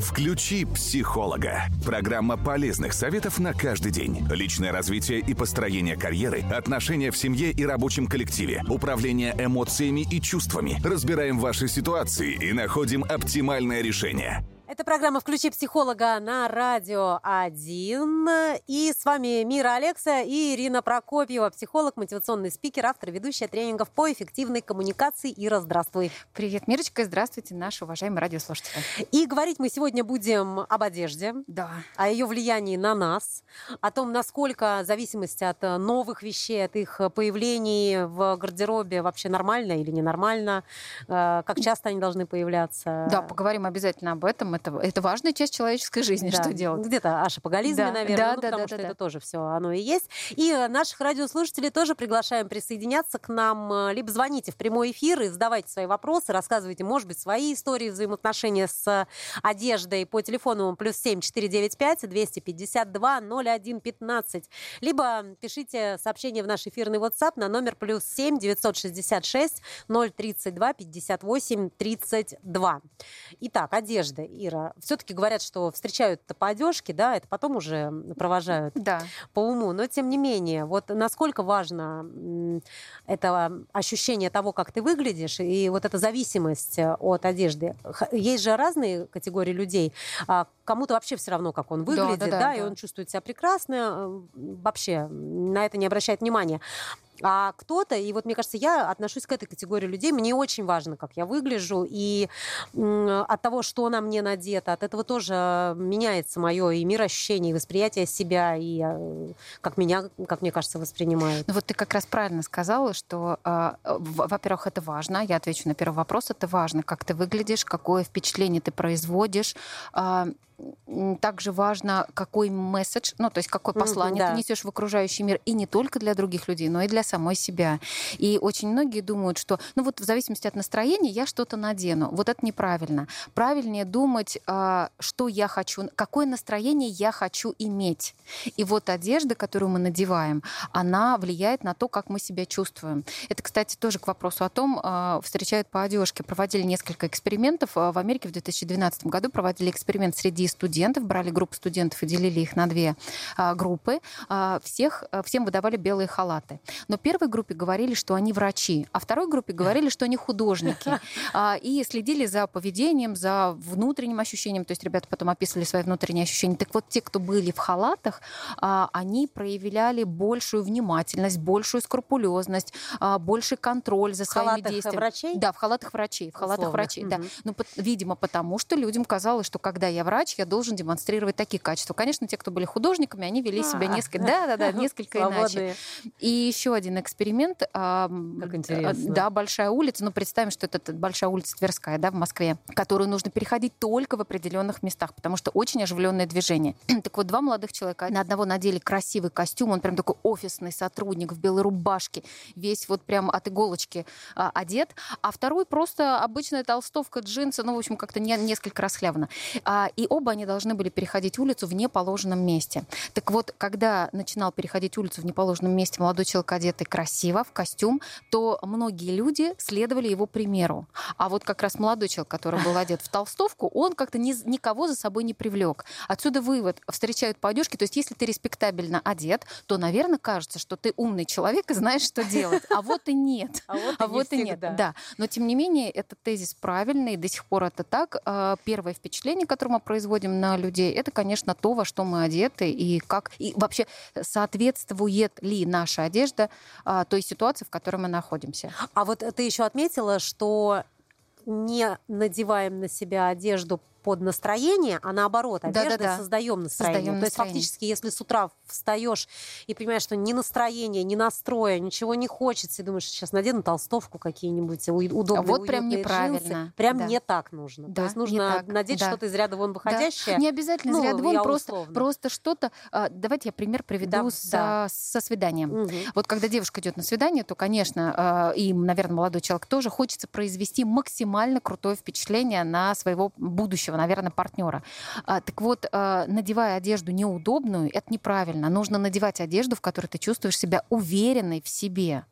Включи психолога. Программа полезных советов на каждый день. Личное развитие и построение карьеры, отношения в семье и рабочем коллективе, управление эмоциями и чувствами. Разбираем ваши ситуации и находим оптимальное решение. Это программа «Включи психолога» на Радио 1. И с вами Мира Алекса и Ирина Прокопьева, психолог, мотивационный спикер, автор, ведущая тренингов по эффективной коммуникации. Ира, здравствуй. Привет, Мирочка, и здравствуйте, наши уважаемые радиослушатели. И говорить мы сегодня будем об одежде, Да. о ее влиянии на нас, о том, насколько зависимость от новых вещей, от их появлений в гардеробе вообще нормально или ненормально, э, как часто они должны появляться. Да, поговорим обязательно об этом. Это, это важная часть человеческой жизни, Да. что делать. Где-то о шапоголизме, Да, наверное, да, ну, да, потому да, что да, это да. тоже все оно и есть. И э, наших радиослушателей тоже приглашаем присоединяться к нам. Э, Либо звоните в прямой эфир и задавайте свои вопросы, рассказывайте, может быть, свои истории взаимоотношения с э, одеждой по телефону плюс семь четыре девять пять двести пятьдесят два ноль один пятнадцать. Либо пишите сообщение в наш эфирный WhatsApp на номер плюс семь девятьсот шестьдесят шесть ноль тридцать два пятьдесят восемь тридцать два. Итак, одежда, Ира. Все-таки говорят, что встречают по одежке, да, это потом уже провожают Да. по уму. Но тем не менее, вот насколько важно это ощущение того, как ты выглядишь, и вот эта зависимость э, от одежды. Есть же разные категории людей. А Кому-то вообще все равно, как он выглядит, да, да, да, и да. он чувствует себя прекрасно, э, вообще на это не обращает внимания. А кто-то, и вот мне кажется, я отношусь к этой категории людей, мне очень важно, как я выгляжу, и от того, что на мне надето, от этого тоже меняется мое и мироощущение, и восприятие себя, и э, как меня, как мне кажется, воспринимают. Ну вот ты как раз правильно сказала, что, а, во-первых, это важно. Я отвечу на первый вопрос. Это важно, как ты выглядишь, какое впечатление ты производишь. Также важно, какой месседж, ну, то есть какое Мгм, послание да. ты несешь в окружающий мир, и не только для других людей, но и для самой себя. И очень многие думают, что, ну вот в зависимости от настроения я что-то надену. Вот это неправильно. Правильнее думать, а, что я хочу, какое настроение я хочу иметь. И вот одежда, которую мы надеваем, она влияет на то, как мы себя чувствуем. Это, кстати, тоже к вопросу о том, а, встречают по одежке. Проводили несколько экспериментов. А, В Америке в 2012 году проводили эксперимент среди студентов, брали группу студентов и делили их на две а, группы. А, Всех, а, всем выдавали белые халаты. Но первой группе говорили, что они врачи, а второй группе говорили, что они художники. А, И следили за поведением, за внутренним ощущением. То есть ребята потом описывали свои внутренние ощущения. Так вот, те, кто были в халатах, а, они проявляли большую внимательность, большую скрупулезность, а, больший контроль за В своими халатах действиями. врачей? Да, в халатах врачей. В халатах Условно. врачей, да. Мгм. Ну, пот- видимо, потому что людям казалось, что когда я врач, я должен демонстрировать такие качества. Конечно, те, кто были художниками, они вели себя А. несколько, да, да, да, несколько иначе. И еще один эксперимент. Как м, интересно. Да, большая улица. Ну, представим, что это большая улица Тверская, да, в Москве, которую нужно переходить только в определенных местах, потому что очень оживленное движение. так вот, два молодых человека, на одного надели красивый костюм, он прям такой офисный сотрудник в белой рубашке, весь вот прям от иголочки а, одет, а второй просто обычная толстовка, джинсы, ну, в общем, как-то не- несколько расхлябано. А, и оба они должны были переходить улицу в неположенном месте. Так вот, когда начинал переходить улицу в неположенном месте молодой человек, одетый красиво, в костюм, то многие люди следовали его примеру. А вот как раз молодой человек, который был одет в толстовку, он как-то ни- никого за собой не привлек. Отсюда вывод. Встречают по одежке. То есть, если ты респектабельно одет, то, наверное, кажется, что ты умный человек и знаешь, что делать. А вот и нет. А вот, А и не вот и нет, да. Но тем не менее, этот тезис правильный, до сих пор это так. А, Первое впечатление, которое мы производим на людей, это, конечно, то, во что мы одеты и как и вообще соответствует ли наша одежда а, той ситуации, в которой мы находимся. А вот ты еще отметила, что не надеваем на себя одежду под настроение, а наоборот, одеждой Да-да-да. создаем настроение. Создаем То есть настроение. фактически, если с утра встаешь и понимаешь, что ни настроения, ни настроя, ничего не хочется, и думаешь, сейчас надену толстовку какие-нибудь удобные, Вот прям неправильно. джинсы, прям Да. не так нужно. То Да, есть не нужно так. надеть Да. что-то из ряда вон выходящее. Не обязательно Ну, из ряда вон, просто, условно. просто что-то. а, Давайте я пример приведу Да, со, да. со свиданием. Мгм. Вот когда девушка идет на свидание, то, конечно, э, и, наверное, молодой человек тоже хочется произвести максимально крутое впечатление на своего будущего, наверное, партнера. А, Так вот, э, надевая одежду неудобную, это неправильно. Нужно надевать одежду, в которой ты чувствуешь себя уверенной в себе.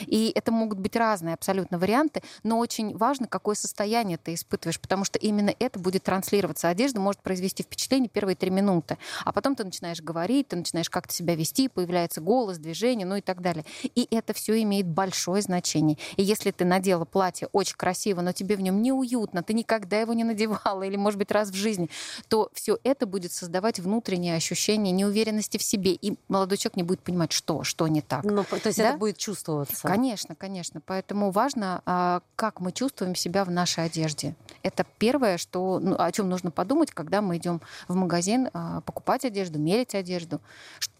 И это могут быть разные абсолютно варианты, но очень важно, какое состояние ты испытываешь, потому что именно это будет транслироваться. Одежда может произвести впечатление первые три минуты, а потом ты начинаешь говорить, ты начинаешь как-то себя вести, появляется голос, движение, ну и так далее. И это все имеет большое значение. И если ты надела платье очень красиво, но тебе в нем неуютно, ты никогда его не надевала или, может быть, раз в жизни, то все это будет создавать внутреннее ощущение неуверенности в себе, и молодой человек не будет понимать, что, что не так. Ну, то есть да? это будет чувствоваться. Конечно, конечно. Поэтому важно, а, как мы чувствуем себя в нашей одежде. Это первое, что, ну, о чем нужно подумать, когда мы идем в магазин а, покупать одежду, мерить одежду.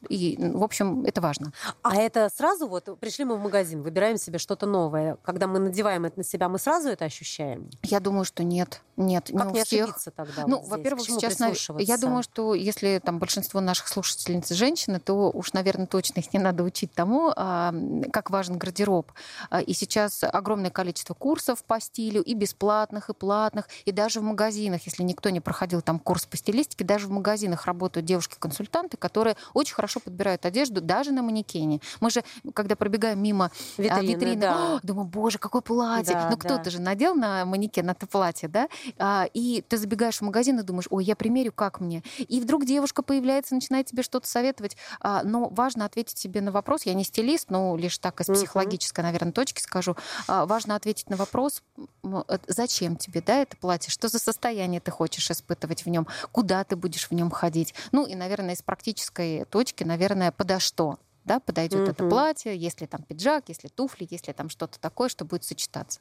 И, в общем, это важно. А это сразу вот пришли мы в магазин, выбираем себе что-то новое. Когда мы надеваем это на себя, мы сразу это ощущаем? Я думаю, что нет. Нет, как не у не всех. тогда? Ну, вот во-первых, сейчас я думаю, что если там большинство наших слушательниц женщины, то уж, наверное, точно их не надо учить тому, а, как важен гардероб. А, и сейчас огромное количество курсов по стилю, и бесплатных, и платных, и даже в магазинах, если никто не проходил там курс по стилистике, даже в магазинах работают девушки-консультанты, которые очень хорошо подбирают одежду даже на манекене. Мы же, когда пробегаем мимо а, витрины, витрины да. думаем, боже, какое платье. Да, ну, кто-то же надел на манекен это платье, да? А, и ты забегаешь в магазин и думаешь, ой, я примерю, как мне. И вдруг девушка появляется, начинает тебе что-то советовать. Но важно ответить себе на вопрос. Я не стилист, но лишь так из психологической, наверное, точки скажу. А, важно ответить на вопрос, э, зачем тебе, да, это платье, что за состояние ты хочешь испытывать в нем, куда ты будешь в нем ходить. Ну и, наверное, из практической точки, наверное, подо что да, подойдет mm-hmm. это платье, если там пиджак, если туфли, если там что-то такое, что будет сочетаться.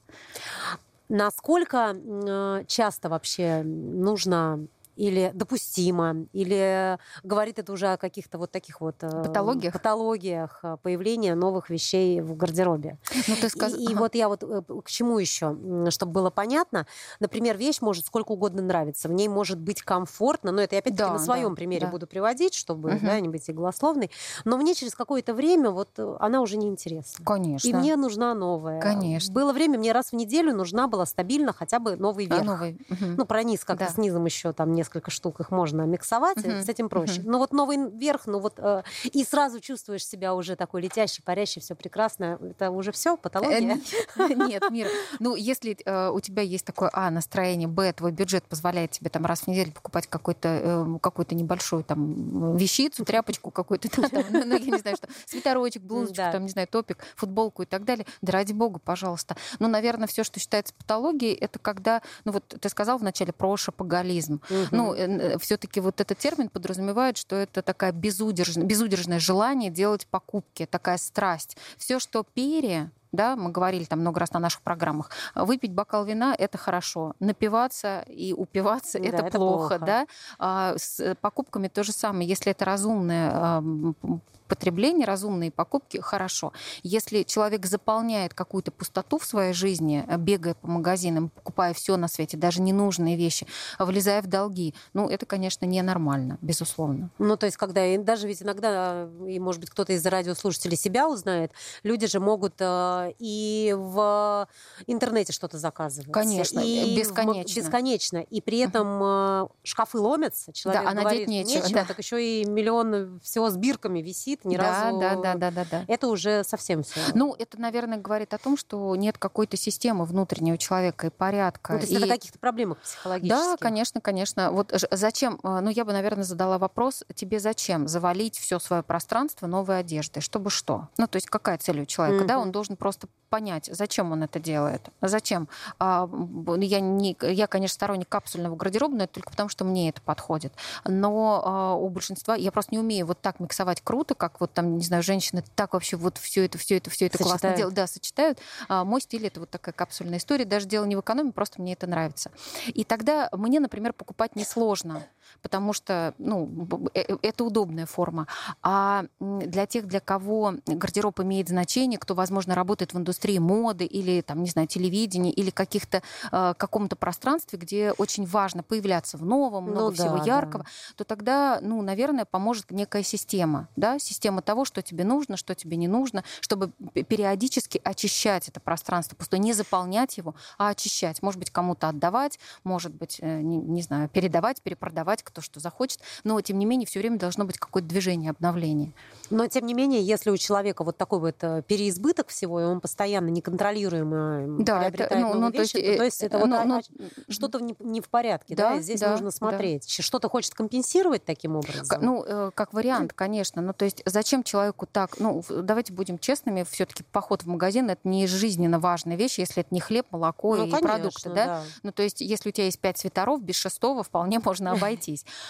Насколько э, часто вообще нужно или допустимо, или говорит это уже о каких-то вот таких вот э, патологиях, патологиях э, появления новых вещей в гардеробе. Ну, ты сказ... И, ага. и вот я вот э, к чему еще, чтобы было понятно, например, вещь может сколько угодно нравиться, в ней может быть комфортно, но это я опять-таки да, на своем да, примере да. буду приводить, чтобы угу. да, не быть и голословной, но мне через какое-то время вот она уже не интересна. Конечно. И мне нужна новая. Конечно. Было время, мне раз в неделю нужна была стабильно хотя бы новый верх. А, новый. Угу. Ну, про низ как-то да. с низом еще там несколько несколько штук, их можно миксовать, uh-huh. с этим проще. Uh-huh. Но вот новый верх, ну вот, э, и сразу чувствуешь себя уже такой летящий, парящий, все прекрасно. Это уже все патология? Э, нет, Мира. Ну, если э, у тебя есть такое, а, настроение, б, твой бюджет позволяет тебе там раз в неделю покупать какой-то э, какую-то небольшую там вещицу, тряпочку какую-то, там, ну, ну, я не знаю, что, свитерочек, блузочку, там, не знаю, топик, футболку и так далее, да ради бога, пожалуйста. Ну, наверное, все, что считается патологией, это когда, ну вот ты сказал вначале про шапоголизм. Ну, э, все-таки вот этот термин подразумевает, что это такая безудержное, безудержное желание делать покупки, такая страсть. Все, что пере, да, мы говорили там много раз на наших программах, выпить бокал вина – это хорошо, напиваться и упиваться – это, это плохо, плохо, да. А, с покупками то же самое, если это разумное потребление, разумные покупки хорошо. Если человек заполняет какую-то пустоту в своей жизни, э, бегая по магазинам, покупая все на свете, даже ненужные вещи, влезая в долги, ну, это, конечно, ненормально, безусловно. Ну, то есть, когда даже ведь иногда, и, может быть, кто-то из радиослушателей себя узнает, люди же могут э, и в интернете что-то заказывать. Конечно, и бесконечно. В, бесконечно. И при этом uh шкафы ломятся, человек да, а говорит, нечего, нечего да. так еще и миллион всего с бирками висит, говорит, ни да, разу... Да, да, да, да, да. Это уже совсем все. Ну, это, наверное, говорит о том, что нет какой-то системы внутреннего человека и порядка. Ну, то есть и... это каких-то проблемах психологических? Да, конечно, конечно. Вот зачем, э, ну, я бы, наверное, задала вопрос, тебе зачем завалить все свое пространство новой одеждой? Чтобы что? Ну, то есть какая цель у человека? Mm-hmm. Да, он должен просто понять, зачем он это делает. Зачем? А, я, не, я, конечно, сторонник капсульного гардероба, но это только потому, что мне это подходит. Но а, у большинства я просто не умею вот так миксовать круто, как вот там, не знаю, женщины так вообще вот все это, все это, все это сочетают. классно делают. Да, сочетают. А мой стиль это вот такая капсульная история. Даже дело не в экономии, просто мне это нравится. И тогда мне, например, покупать несложно потому что ну, э, э, это удобная форма. А для тех, для кого гардероб имеет значение, кто, возможно, работает в индустрии моды или, там, не знаю, телевидения или каких-то э, каком-то пространстве, где очень важно появляться в новом, ну много ну, всего да, яркого, да. то тогда, ну, наверное, поможет некая система, да, система того, что тебе нужно, что тебе не нужно, чтобы периодически очищать это пространство пустое, не заполнять его, а очищать. Может быть, кому-то отдавать, может быть, э, не, не знаю, передавать, перепродавать, кто что захочет, но тем не менее все время должно быть какое-то движение, обновление. Но тем не менее, если у человека вот такой вот э, переизбыток всего, и он постоянно неконтролируемо Да, это, приобретает ну, новые ну, то есть, вещи, то э, есть это э, вот ну, а- ну, а- что-то не, не в порядке, да, Да, и здесь да, нужно да. смотреть. Щ- Что-то хочет компенсировать таким образом? Ну, э, как вариант, конечно. Ну, то есть зачем человеку так... Ну, давайте будем честными, все таки поход в магазин — это не жизненно важная вещь, если это не хлеб, молоко Ну, и конечно, продукты, да? Ну, то есть если у тебя есть пять свитеров, без шестого вполне можно обойтись.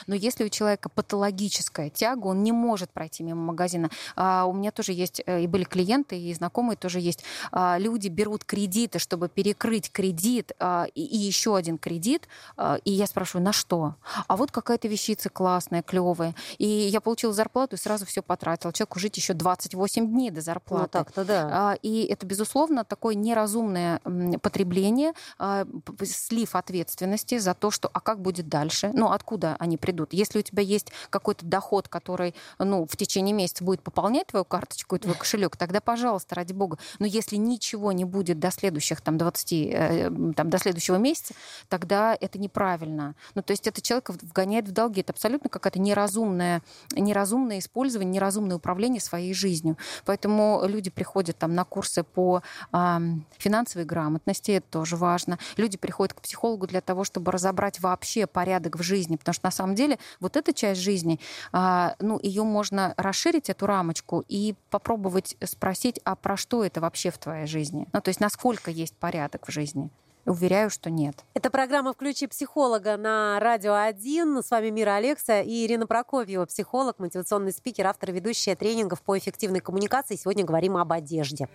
Но если у человека патологическая тяга, он не может пройти мимо магазина. А, у меня тоже есть, э, и были клиенты, и знакомые тоже есть. А, люди берут кредиты, чтобы перекрыть кредит, а, и, и еще один кредит. А, и я спрашиваю, на что? А вот какая-то вещица классная, клевая. И я получила зарплату и сразу все потратила. Человеку жить еще 28 дней до зарплаты. Ну, так-то да. А, И это, безусловно, такое неразумное потребление, а, слив ответственности за то, что а как будет дальше, ну откуда они придут. Если у тебя есть какой-то доход, который ну, в течение месяца будет пополнять твою карточку и твой кошелек, тогда, пожалуйста, ради бога. Но если ничего не будет до следующих там, 20, э, там, до следующего месяца, тогда это неправильно. Ну, то есть это человека в- вгоняет в долги. Это абсолютно какая-то неразумная, неразумное использование, неразумное управление своей жизнью. Поэтому люди приходят там на курсы по ам, финансовой грамотности, это тоже важно. Люди приходят к психологу для того, чтобы разобрать вообще порядок в жизни, потому что на самом деле вот эта часть жизни, а, ну, ее можно расширить, эту рамочку, и попробовать спросить, а про что это вообще в твоей жизни? Ну, то есть насколько есть порядок в жизни? Уверяю, что нет. Это программа «Включи психолога» на Радио 1. С вами Мира Алекса и Ирина Прокофьева, психолог, мотивационный спикер, автор и ведущая тренингов по эффективной коммуникации. Сегодня говорим об одежде.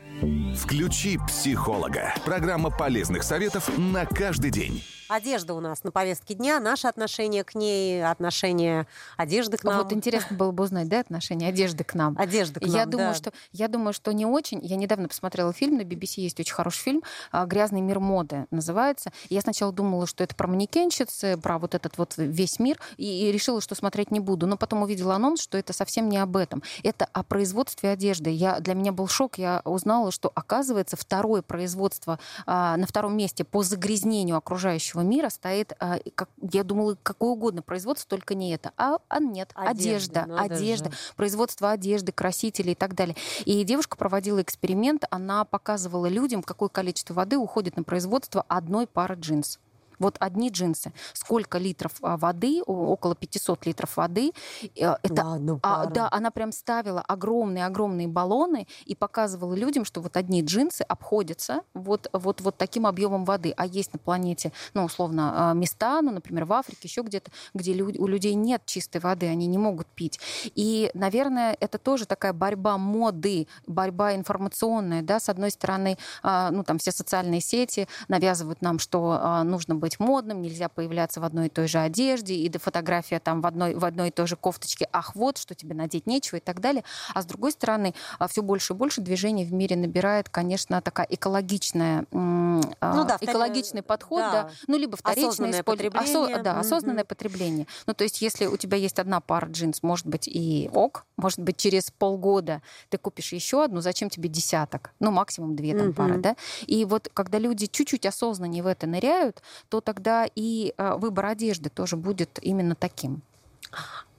Включи психолога. Программа полезных советов на каждый день. Одежда у нас на повестке дня, наше отношение к ней, отношение одежды к нам. Вот интересно было бы узнать, да, отношение одежды к нам. Одежда к нам, Я думаю, да. что я думаю, что не очень. Я недавно посмотрела фильм на BBC, есть очень хороший фильм а, "Грязный мир моды" называется. Я сначала думала, что это про манекенщицы, про вот этот вот весь мир, и, и решила, что смотреть не буду. Но потом увидела анонс, что это совсем не об этом. Это о производстве одежды. Я для меня был шок. Я узнала, что оказывается второе производство а, на втором месте по загрязнению окружающего мира стоит, а, как, я думала, какое угодно производство, только не это. А, а нет, Одежда, одежда, надо одежда, же. производство одежды, красителей и так далее. И девушка проводила эксперимент, она показывала людям, какое количество воды уходит на производство одной пары джинс. Вот одни джинсы. Сколько литров а, воды, около 500 литров воды. э, Это На одну а, да, она прям ставила огромные-огромные баллоны и показывала людям, что вот одни джинсы обходятся вот, вот, вот таким объемом воды. А есть на планете, ну, условно, а, места, ну, например, в Африке, еще где-то, где люди, у людей нет чистой воды, они не могут пить. И, наверное, это тоже такая борьба моды, борьба информационная, да, с одной стороны, а, ну, там все социальные сети навязывают нам, что нужно быть модным, нельзя появляться в одной и той же одежде, и до фотография там в одной, в одной и той же кофточке, ах, вот, что тебе надеть нечего и так далее. А с другой стороны, все больше и больше движений в мире набирает, конечно, такая экологичная, а, Ну да, экологичный подход, да. да. ну, либо вторичное Осознанное использование. потребление. да, Мгм. осознанное потребление. Ну, то есть, если у тебя есть одна пара джинс, может быть, и ок, может быть, через полгода ты купишь еще одну, зачем тебе десяток? Ну, максимум две там Мгм. пары, да? И вот когда люди чуть-чуть осознаннее в это ныряют, то тогда и э, выбор одежды тоже будет именно таким.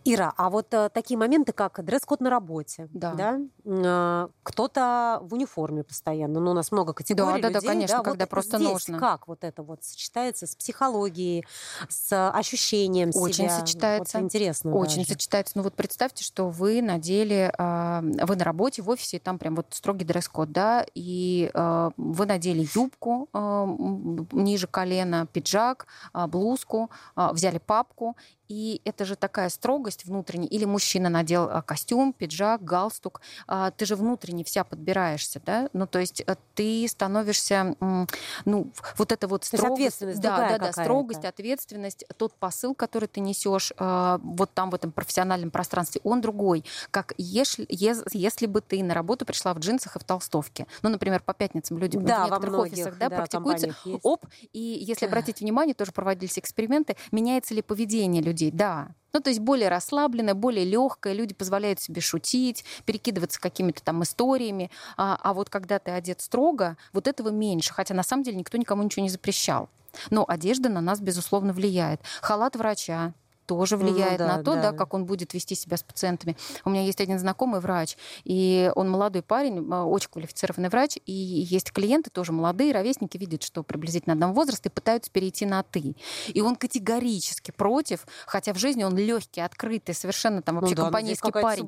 Ира, а вот э, такие моменты, как дресс-код на работе, Да. э, кто-то в униформе постоянно, ну, у нас много категорий Да, да, да, людей, конечно, вот когда просто здесь нужно. как вот это вот сочетается с психологией, с ощущением Очень себя? сочетается. Вот интересно Очень даже. сочетается. Ну вот представьте, что вы надели, а, вы на работе, в офисе, и там прям вот строгий дресс-код, да, и а, вы надели юбку м, ниже колена, пиджак, а, блузку, а, взяли папку, и это же такая строгость внутренняя. Или мужчина надел а, костюм, пиджак, галстук. А, Ты же внутренне вся подбираешься, да? Ну, то есть а, ты становишься, ну, вот это вот есть строгость. ответственность да, другая да, да, какая-то. строгость, ответственность, тот посыл, который ты несешь а, вот там, в этом профессиональном пространстве, он другой. Как если, ес- если бы ты на работу пришла в джинсах и в толстовке. Ну, например, по пятницам люди Да, в некоторых многих, офисах да, да, практикуются. есть. Оп, и если обратить внимание, тоже проводились эксперименты, меняется ли поведение людей. Да, ну, то есть более расслабленное, более легкое, люди позволяют себе шутить, перекидываться какими-то там историями. А, а вот когда ты одет строго, вот этого меньше. Хотя на самом деле никто никому ничего не запрещал. Но одежда на нас, безусловно, влияет. Халат врача, тоже влияет ну, да, на то, да. да, как он будет вести себя с пациентами. У меня есть один знакомый врач, и он молодой парень, а, очень квалифицированный врач, и есть клиенты тоже молодые, ровесники видят, что приблизительно одного возраста, и пытаются перейти на «ты». И он категорически против, хотя в жизни он легкий, открытый, совершенно там вообще ну, да, компанейский парень.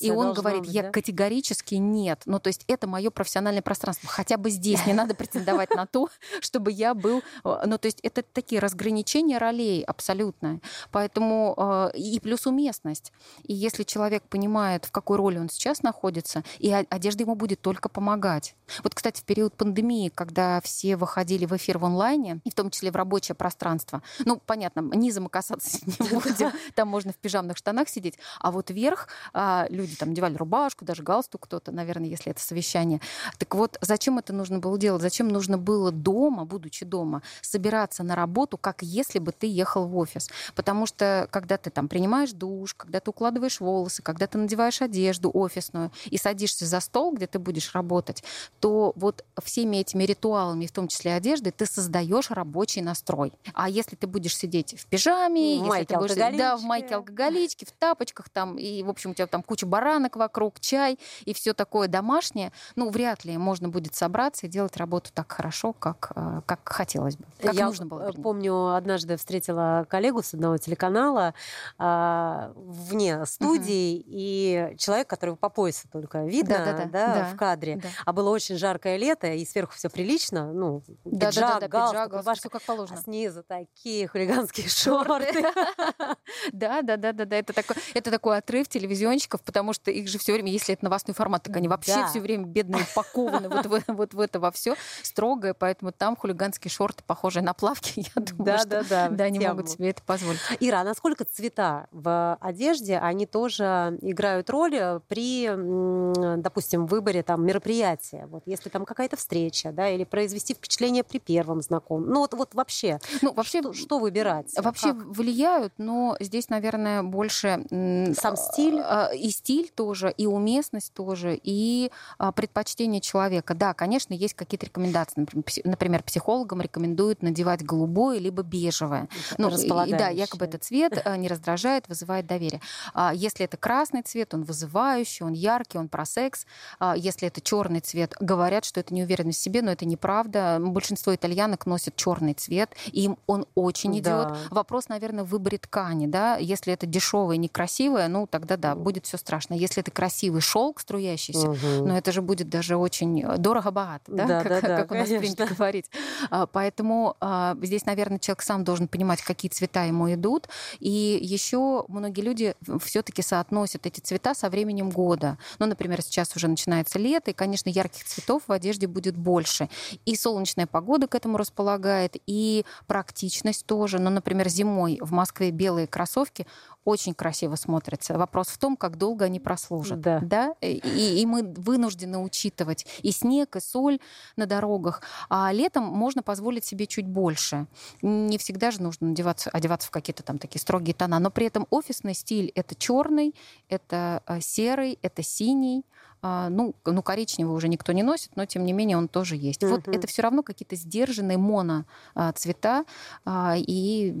И он говорит, быть, я да? категорически нет. Ну, то есть это мое профессиональное пространство. Хотя бы здесь не надо претендовать на то, чтобы я был... А, ну, то есть это такие разграничения ролей абсолютно. Поэтому а, и плюс уместность. И если человек понимает, в какой роли он сейчас находится, и одежда ему будет только помогать. Вот, кстати, в период пандемии, когда все выходили в эфир в онлайне, и в том числе в рабочее пространство, ну, понятно, низом мы касаться не будем, там можно в пижамных штанах сидеть, а вот вверх а, люди там надевали рубашку, даже галстук кто-то, наверное, если это совещание. Так вот, зачем это нужно было делать? Зачем нужно было дома, будучи дома, собираться на работу, как если бы ты ехал в офис? Потому что, когда ты там принимаешь душ, когда ты укладываешь волосы, когда ты надеваешь одежду офисную и садишься за стол, где ты будешь работать, то вот всеми этими ритуалами, в том числе одежды, ты создаешь рабочий настрой. А если ты будешь сидеть в пижаме, в если ты будешь да, в майке алкоголичке, в тапочках там, и, в общем, у тебя там куча баранок вокруг, чай и все такое домашнее, ну, вряд ли можно будет собраться и делать работу так хорошо, как, э, как хотелось бы, как Я нужно было. Я помню, однажды встретила коллегу с одного телеканала а, вне студии, угу. и человек, который по поясу только видно, да, да, да, да, в кадре, да. а было очень жаркое лето, и сверху все прилично, ну, да, пиджак, да, да, да, галстук, пиджак, рубашка, все как положено. А снизу такие хулиганские шорты. Да, да, да, да, да, это такой, это такой отрыв телевизионщиков, потому что их же все время, если это новостной формат, так они вообще все время бедные упакованы вот в, вот в это во все строгое, поэтому там хулиганские шорты, похожие на плавки, я думаю, да, что да, да, да, они могут себе это позволить. Ира, а насколько цвета в одежде, они тоже играют роль при, допустим, выборе там мероприятия? Вот если там какая-то встреча, да, или произвести впечатление при первом знакомом. Ну вот, вот вообще, ну, вообще что, что выбирать? Вообще как? влияют, но здесь, наверное, больше... Сам стиль? А, и стиль тоже, и уместность тоже, и а, предпочтение человека. Да, конечно, есть какие-то рекомендации. Например, психологам рекомендуют надевать голубое либо бежевое. Ну, и, да, якобы этот цвет а, не раздражает, вызывает доверие. Если это красный цвет, он вызывающий, он яркий, он про секс. Если это черный цвет, говорят, что это неуверенность в себе, но это неправда. Большинство итальянок носят черный цвет, им он очень идет. Да. Вопрос, наверное, в выборе ткани, да. Если это дешевое, некрасивое, ну тогда да, будет все страшно. Если это красивый шелк струящийся, угу. ну это же будет даже очень дорого-богато, да, да, как, да, как да, у нас принято говорить. А, поэтому а, здесь, наверное, человек сам должен понимать, какие цвета ему идут. И еще многие люди все-таки соотносят эти цвета со временем года. Ну, например, сейчас уже начинается лето, и, конечно, ярких цветов в одежде будет больше. И солнечная погода к этому располагает, и практичность тоже. Ну, например, зимой в Москве белые кроссовки очень красиво смотрятся. Вопрос в том, как долго они прослужат. Да. Да? И, и мы вынуждены учитывать и снег, и соль на дорогах. А летом можно позволить себе чуть больше. Не всегда же нужно одеваться, одеваться в какие-то там такие строгие тона. Но при этом офисный стиль — это черный, это э, серый, это синий, а, ну, ну, коричневый уже никто не носит, но тем не менее он тоже есть. Uh-huh. Вот это все равно какие-то сдержанные моно а. А, и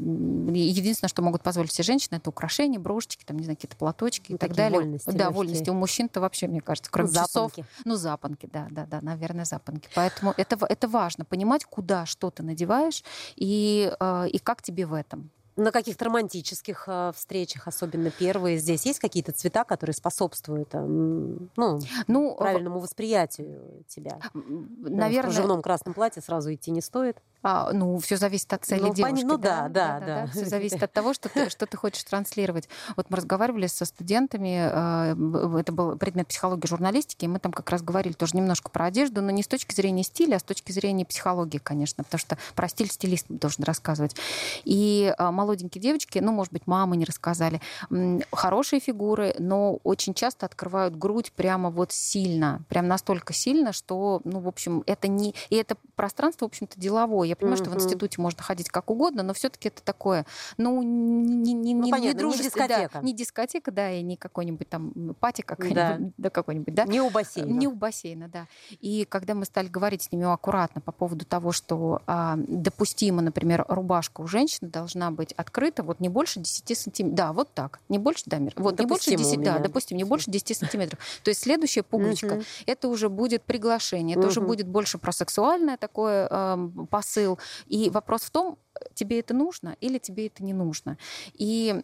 единственное, что могут позволить все женщины, это украшения, брошечки, там, не знаю, какие-то платочки ну, и так далее. Вольности да, вольности. У мужчин-то вообще, мне кажется, кроме запонки. часов. Ну, запонки, да, да, да, наверное, запонки. Поэтому это, это важно, понимать, куда что ты надеваешь и, и как тебе в этом на каких-то романтических э, встречах, особенно первые, здесь есть какие-то цвета, которые способствуют э, ну, ну, правильному восприятию тебя? Наверное... В кружевном красном платье сразу идти не стоит. А, ну, все зависит от цели ну, девушки. Ну да, да, да. да, да. Все зависит от того, что ты, что ты хочешь транслировать. Вот мы разговаривали со студентами, э, это был предмет психологии журналистики, и мы там как раз говорили тоже немножко про одежду, но не с точки зрения стиля, а с точки зрения психологии, конечно, потому что про стиль стилист должен рассказывать. И а, молоденькие девочки, ну, может быть, мамы не рассказали, хорошие фигуры, но очень часто открывают грудь прямо вот сильно, прям настолько сильно, что, ну, в общем, это не... И это пространство, в общем-то, деловое Я понимаю, что в институте можно ходить как угодно, но все-таки это такое, ну, не, не, ну, не, понятно, не дружеское, не дискотека. Да, не дискотека, да, и не какой-нибудь там пати какой-нибудь, да. да какой-нибудь, да. Не у бассейна. Не у бассейна, да. И когда мы стали говорить с ними аккуратно по поводу того, что а, допустимо, например, рубашка у женщины должна быть открыта вот не больше 10 сантиметров. Да, вот так. Не больше, да, вот не больше 10, да, допустим, не больше 10 сантиметров. То есть следующая пуговичка, это уже будет приглашение, это уже будет больше про сексуальное такое э, посыл. И вопрос в том, тебе это нужно или тебе это не нужно. И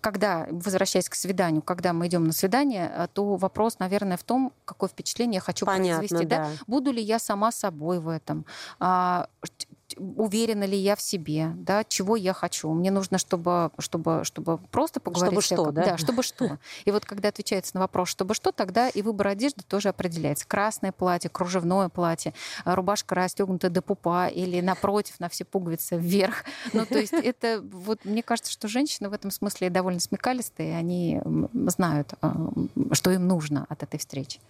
когда, возвращаясь к свиданию, когда мы идем на свидание, э, то вопрос, наверное, в том, какое впечатление я хочу Понятно, произвести. Да. Да? Буду ли я сама собой в этом? Уверена ли я в себе, да, чего я хочу. Мне нужно, чтобы, чтобы, чтобы просто поговорить. Чтобы что, да? Да, чтобы что. И вот когда отвечается на вопрос, чтобы что, тогда и выбор одежды тоже определяется. Красное платье, кружевное платье, рубашка расстегнута до пупа или напротив на все пуговицы вверх. Ну, то есть это вот, мне кажется, что женщины в этом смысле довольно смекалистые, они знают, э, что им нужно от этой встречи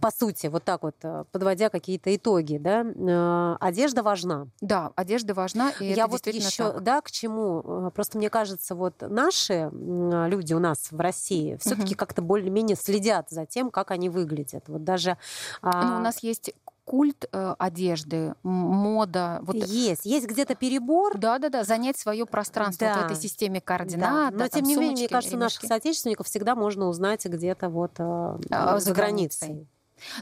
по сути, вот так вот, э, подводя какие-то итоги, да, э, одежда важна. Да, одежда важна, и Я вот еще, так. да, к чему? Э, просто мне кажется, вот наши люди у нас в России все-таки угу. как-то более-менее следят за тем, как они выглядят. Вот даже... А, ну, у нас есть культ э, одежды, мода. Вот... Есть, есть где-то перебор. Да, да, да, занять свое пространство да. вот в этой системе координат. Да. Но да, тем не менее, мне кажется, ремешки. наших соотечественников всегда можно узнать где-то вот э, а, за границей. границей.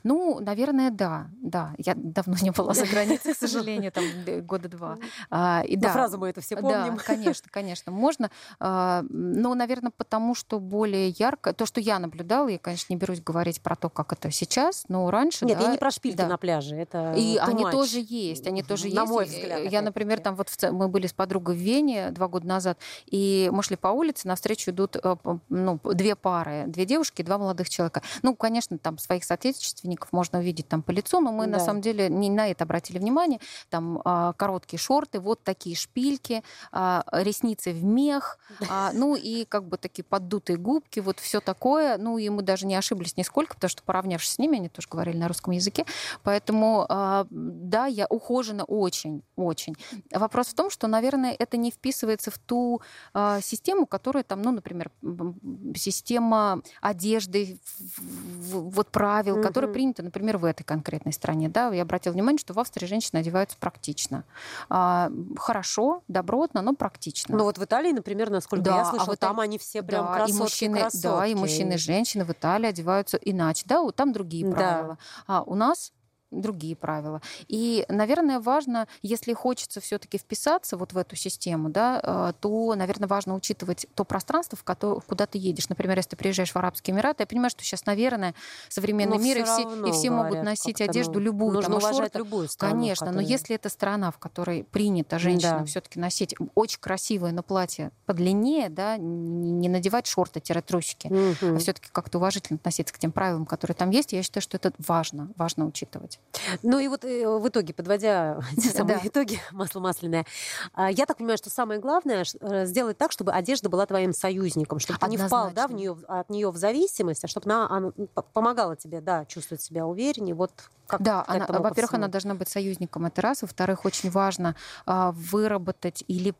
Ну, наверное, да, да. Я давно не была за границей, к сожалению, там года два. А, и да, фразу мы это все помним. Да, конечно, конечно, можно. А, но, наверное, потому что более ярко, то, что я наблюдала, я, конечно, не берусь говорить про то, как это сейчас, но раньше. Нет, да, я не про шпильки да. на пляже, это. И они much. тоже есть, они тоже на есть. мой взгляд. Я, например, там вот в, мы были с подругой в Вене два года назад, и мы шли по улице, навстречу идут э, ну, две пары, две девушки два молодых человека. Ну, конечно, там своих соотечественников можно увидеть видеть там по лицу, но мы да. на самом деле не на это обратили внимание. Там а, короткие шорты, вот такие шпильки, а, ресницы в мех, а, ну и как бы такие поддутые губки, вот все такое. Ну и мы даже не ошиблись нисколько, потому что поравнявшись с ними, они тоже говорили на русском языке. Поэтому а, да, я ухожена очень, очень. Вопрос в том, что, наверное, это не вписывается в ту а, систему, которая там, ну, например, система одежды, вот правил, угу. Которая принята, например, в этой конкретной стране. Да, я обратила внимание, что в Австрии женщины одеваются практично. А, хорошо, добротно, но практично. Ну вот в Италии, например, насколько да, я слышала, а вот там они все прям да, красотки, и мужчины, красотки. Да, и мужчины, и женщины в Италии одеваются иначе. Да, вот там другие правила. Да. А у нас другие правила. И, наверное, важно, если хочется все-таки вписаться вот в эту систему, да, э, то, наверное, важно учитывать то пространство, в которое, куда ты едешь. Например, если ты приезжаешь в Арабские Эмираты, я понимаю, что сейчас, наверное, современный но мир, и все, и все говорят, могут носить одежду ну, любую. Нужно там, уважать шорты. любую страну. Конечно, которая... но если это страна, в которой принято женщинам да. все-таки носить очень красивое, но платье подлиннее, да, не надевать шорты-трусики, угу. а все-таки как-то уважительно относиться к тем правилам, которые там есть, я считаю, что это важно, важно учитывать. Ну и вот э, в итоге, подводя те самые да. итоги, масло масляное, а, я так понимаю, что самое главное э, сделать так, чтобы одежда была твоим союзником, чтобы ты не впал да, в нее, от нее в зависимость, а чтобы она, она помогала тебе да, чувствовать себя увереннее. Вот как да, она, во-первых, она должна быть союзником, это раз. Во-вторых, очень важно а, выработать или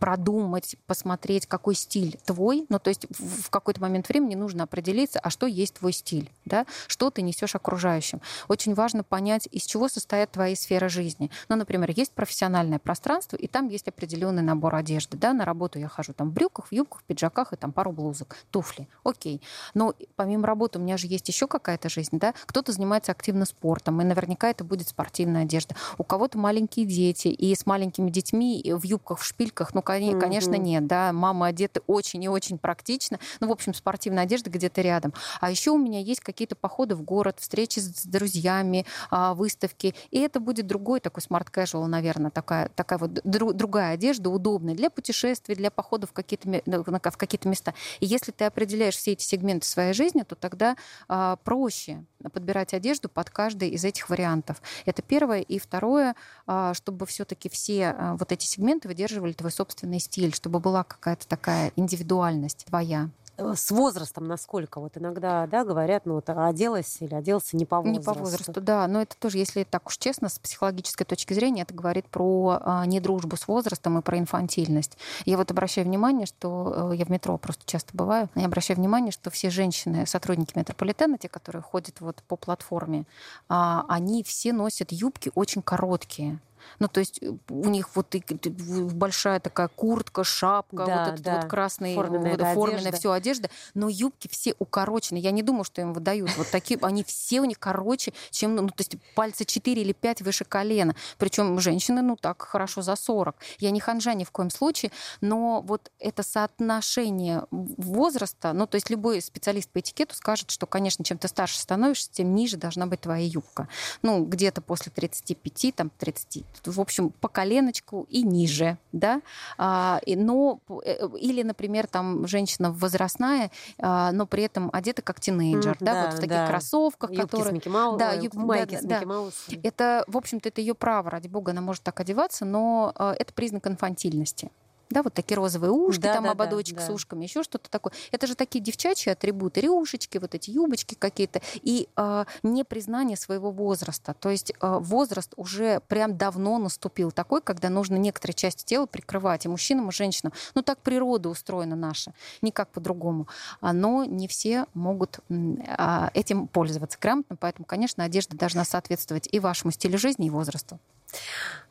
продумать, посмотреть, какой стиль твой. Ну, то есть в, в какой-то момент времени нужно определиться, а что есть твой стиль, да? что ты несешь окружающим. Очень важно понять, из чего состоят твои сферы жизни. Ну, например, есть профессиональное пространство, и там есть определенный набор одежды. Да? На работу я хожу там в брюках, в юбках, в пиджаках и там пару блузок, туфли. Окей. Но помимо работы у меня же есть еще какая-то жизнь. Да? Кто-то занимается активно спортом, и наверняка это будет спортивная одежда. У кого-то маленькие дети, и с маленькими детьми в юбках, в шпильках, ну, конечно, нет, да, мамы одеты очень и очень практично, ну, в общем, спортивная одежда где-то рядом. А еще у меня есть какие-то походы в город, встречи с друзьями, а, выставки, и это будет другой такой смарт casual, наверное, такая, такая вот другая одежда, удобная для путешествий, для походов в какие-то, в какие-то места. И если ты определяешь все эти сегменты своей жизни, то тогда а, проще подбирать одежду под каждый из этих вариантов. Это первое. И второе, а, чтобы все-таки все а, вот эти сегменты выдерживали твой собственный стиль, чтобы была какая-то такая индивидуальность твоя. Э, с возрастом насколько? Вот иногда, да, говорят, ну вот оделась или оделся не по возрасту. Не по возрасту, да. Но это тоже, если так уж честно, с психологической точки зрения, это говорит про а, недружбу с возрастом и про инфантильность. Я вот обращаю внимание, что э, я в метро просто часто бываю, я обращаю внимание, что все женщины, сотрудники метрополитена, те, которые ходят вот по платформе, а, они все носят юбки очень короткие. Ну, то есть э, у них вот и, большая такая куртка, шапка, да, вот этот да. вот красный, форменная, вот, форменная все одежда, но юбки все укорочены. Я не думаю, что им выдают вот такие, они все у них короче, чем, ну, то есть пальцы 4 или 5 выше колена. Причем женщины, ну, так хорошо за 40. Я не ханжа ни в коем случае, но вот это соотношение возраста, ну, то есть любой специалист по этикету скажет, что, конечно, чем ты старше становишься, тем ниже должна быть твоя юбка. Ну, где-то после 35, там, 30 в общем, по коленочку и ниже, да, а, но, э, или, например, там женщина возрастная, а, но при этом одета как тинейджер, mm, да, да, вот в таких да. кроссовках, юбки которые... С Микки Мау... Да, юбки, майки да, с Микки да. Маусом. Это, в общем-то, это ее право, ради бога, она может так одеваться, но а, это признак инфантильности да, вот такие розовые ушки, да, там да, ободочек да, с ушками, еще что-то такое. Это же такие девчачьи атрибуты, рюшечки, вот эти юбочки какие-то, и э, непризнание своего возраста. То есть э, возраст уже прям давно наступил такой, когда нужно некоторые части тела прикрывать, и мужчинам, и женщинам. Ну, так природа устроена наша, никак по-другому. Но не все могут э, этим пользоваться грамотно, поэтому, конечно, одежда должна соответствовать и вашему стилю жизни, и возрасту.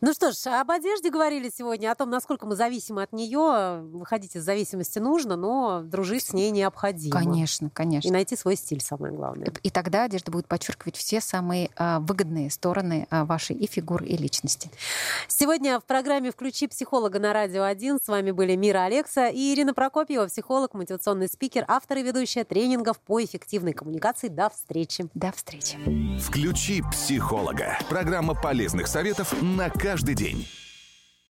Ну что ж, об одежде говорили сегодня, о том, насколько мы зависимы от нее. Выходить из зависимости нужно, но дружить с ней необходимо. Конечно, конечно. И найти свой стиль, самое главное. И тогда одежда будет подчеркивать все самые а, выгодные стороны а, вашей и фигуры, и личности. Сегодня в программе «Включи психолога» на Радио 1 с вами были Мира Алекса и Ирина Прокопьева, психолог, мотивационный спикер, автор и ведущая тренингов по эффективной коммуникации. До встречи. До встречи. «Включи психолога» – программа полезных советов на каждый день.